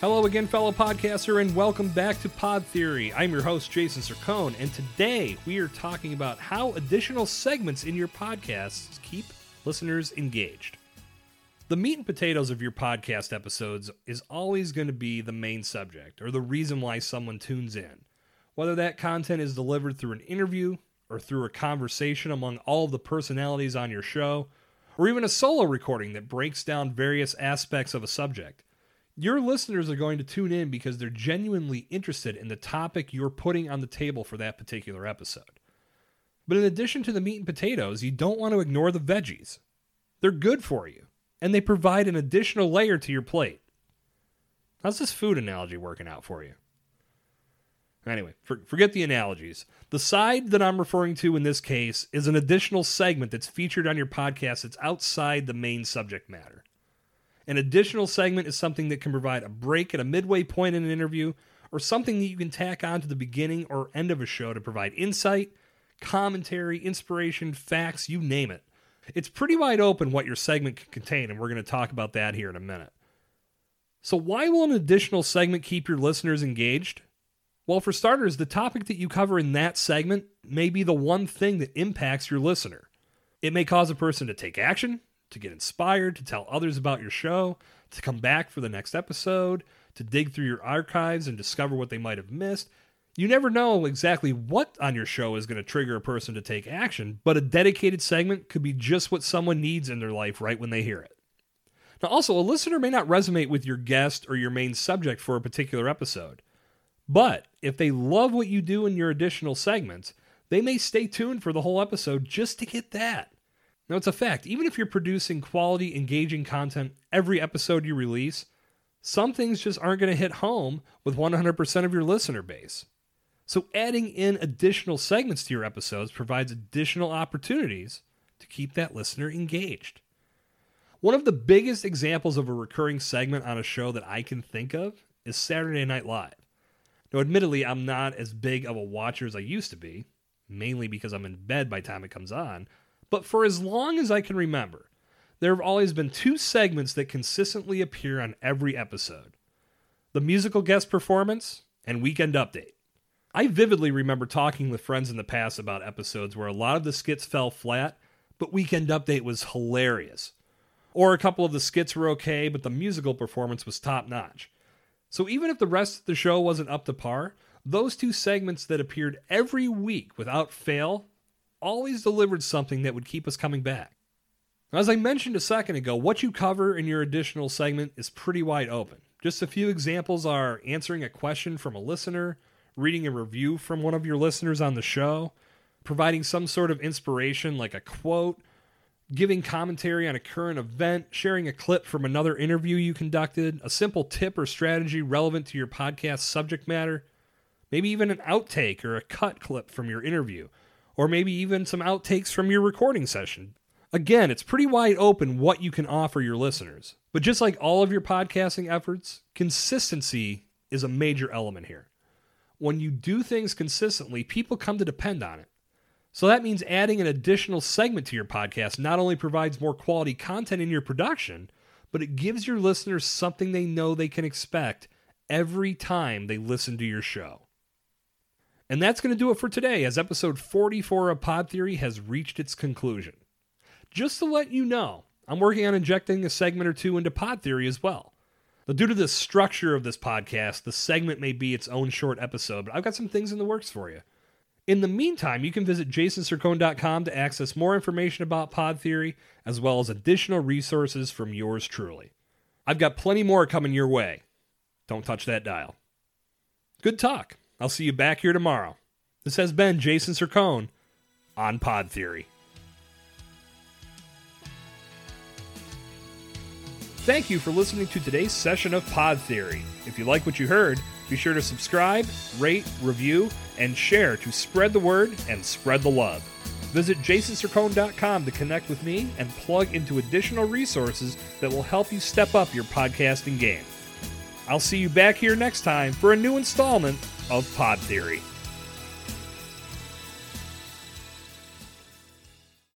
Hello again, fellow podcaster, and welcome back to Pod Theory. I'm your host, Jason Sircone, and today we are talking about how additional segments in your podcasts keep listeners engaged. The meat and potatoes of your podcast episodes is always going to be the main subject or the reason why someone tunes in. Whether that content is delivered through an interview or through a conversation among all of the personalities on your show, or even a solo recording that breaks down various aspects of a subject your listeners are going to tune in because they're genuinely interested in the topic you're putting on the table for that particular episode. But in addition to the meat and potatoes, you don't want to ignore the veggies. They're good for you, and they provide an additional layer to your plate. How's this food analogy working out for you? Anyway, for, forget the analogies. The side that I'm referring to in this case is an additional segment that's featured on your podcast that's outside the main subject matter. An additional segment is something that can provide a break at a midway point in an interview or something that you can tack on to the beginning or end of a show to provide insight, commentary, inspiration, facts, you name it. It's pretty wide open what your segment can contain, and we're going to talk about that here in a minute. So, why will an additional segment keep your listeners engaged? Well, for starters, the topic that you cover in that segment may be the one thing that impacts your listener. It may cause a person to take action, to get inspired, to tell others about your show, to come back for the next episode, to dig through your archives and discover what they might have missed. You never know exactly what on your show is going to trigger a person to take action, but a dedicated segment could be just what someone needs in their life right when they hear it. Now, also, a listener may not resonate with your guest or your main subject for a particular episode, but if they love what you do in your additional segments, they may stay tuned for the whole episode just to get that. Now, it's a fact. Even if you're producing quality, engaging content every episode you release, some things just aren't going to hit home with 100% of your listener base. So, adding in additional segments to your episodes provides additional opportunities to keep that listener engaged. One of the biggest examples of a recurring segment on a show that I can think of is Saturday Night Live. Now, admittedly, I'm not as big of a watcher as I used to be, mainly because I'm in bed by the time it comes on, but for as long as I can remember, there have always been two segments that consistently appear on every episode the musical guest performance and weekend update. I vividly remember talking with friends in the past about episodes where a lot of the skits fell flat, but Weekend Update was hilarious. Or a couple of the skits were okay, but the musical performance was top notch. So even if the rest of the show wasn't up to par, those two segments that appeared every week without fail always delivered something that would keep us coming back. As I mentioned a second ago, what you cover in your additional segment is pretty wide open. Just a few examples are answering a question from a listener, reading a review from one of your listeners on the show, providing some sort of inspiration like a quote, giving commentary on a current event, sharing a clip from another interview you conducted, a simple tip or strategy relevant to your podcast subject matter, maybe even an outtake or a cut clip from your interview or maybe even some outtakes from your recording session. Again, it's pretty wide open what you can offer your listeners. But just like all of your podcasting efforts, consistency is a major element here. When you do things consistently, people come to depend on it. So that means adding an additional segment to your podcast not only provides more quality content in your production, but it gives your listeners something they know they can expect every time they listen to your show. And that's going to do it for today, as episode 44 of Pod Theory has reached its conclusion. Just to let you know, I'm working on injecting a segment or two into Pod Theory as well. But due to the structure of this podcast, the segment may be its own short episode, but I've got some things in the works for you. In the meantime, you can visit jasonsircone.com to access more information about Pod Theory, as well as additional resources from yours truly. I've got plenty more coming your way. Don't touch that dial. Good talk. I'll see you back here tomorrow. This has been Jason Sircone on Pod Theory. Thank you for listening to today's session of Pod Theory. If you like what you heard, be sure to subscribe, rate, review, and share to spread the word and spread the love. Visit jasonsircone.com to connect with me and plug into additional resources that will help you step up your podcasting game. I'll see you back here next time for a new installment of Pod Theory.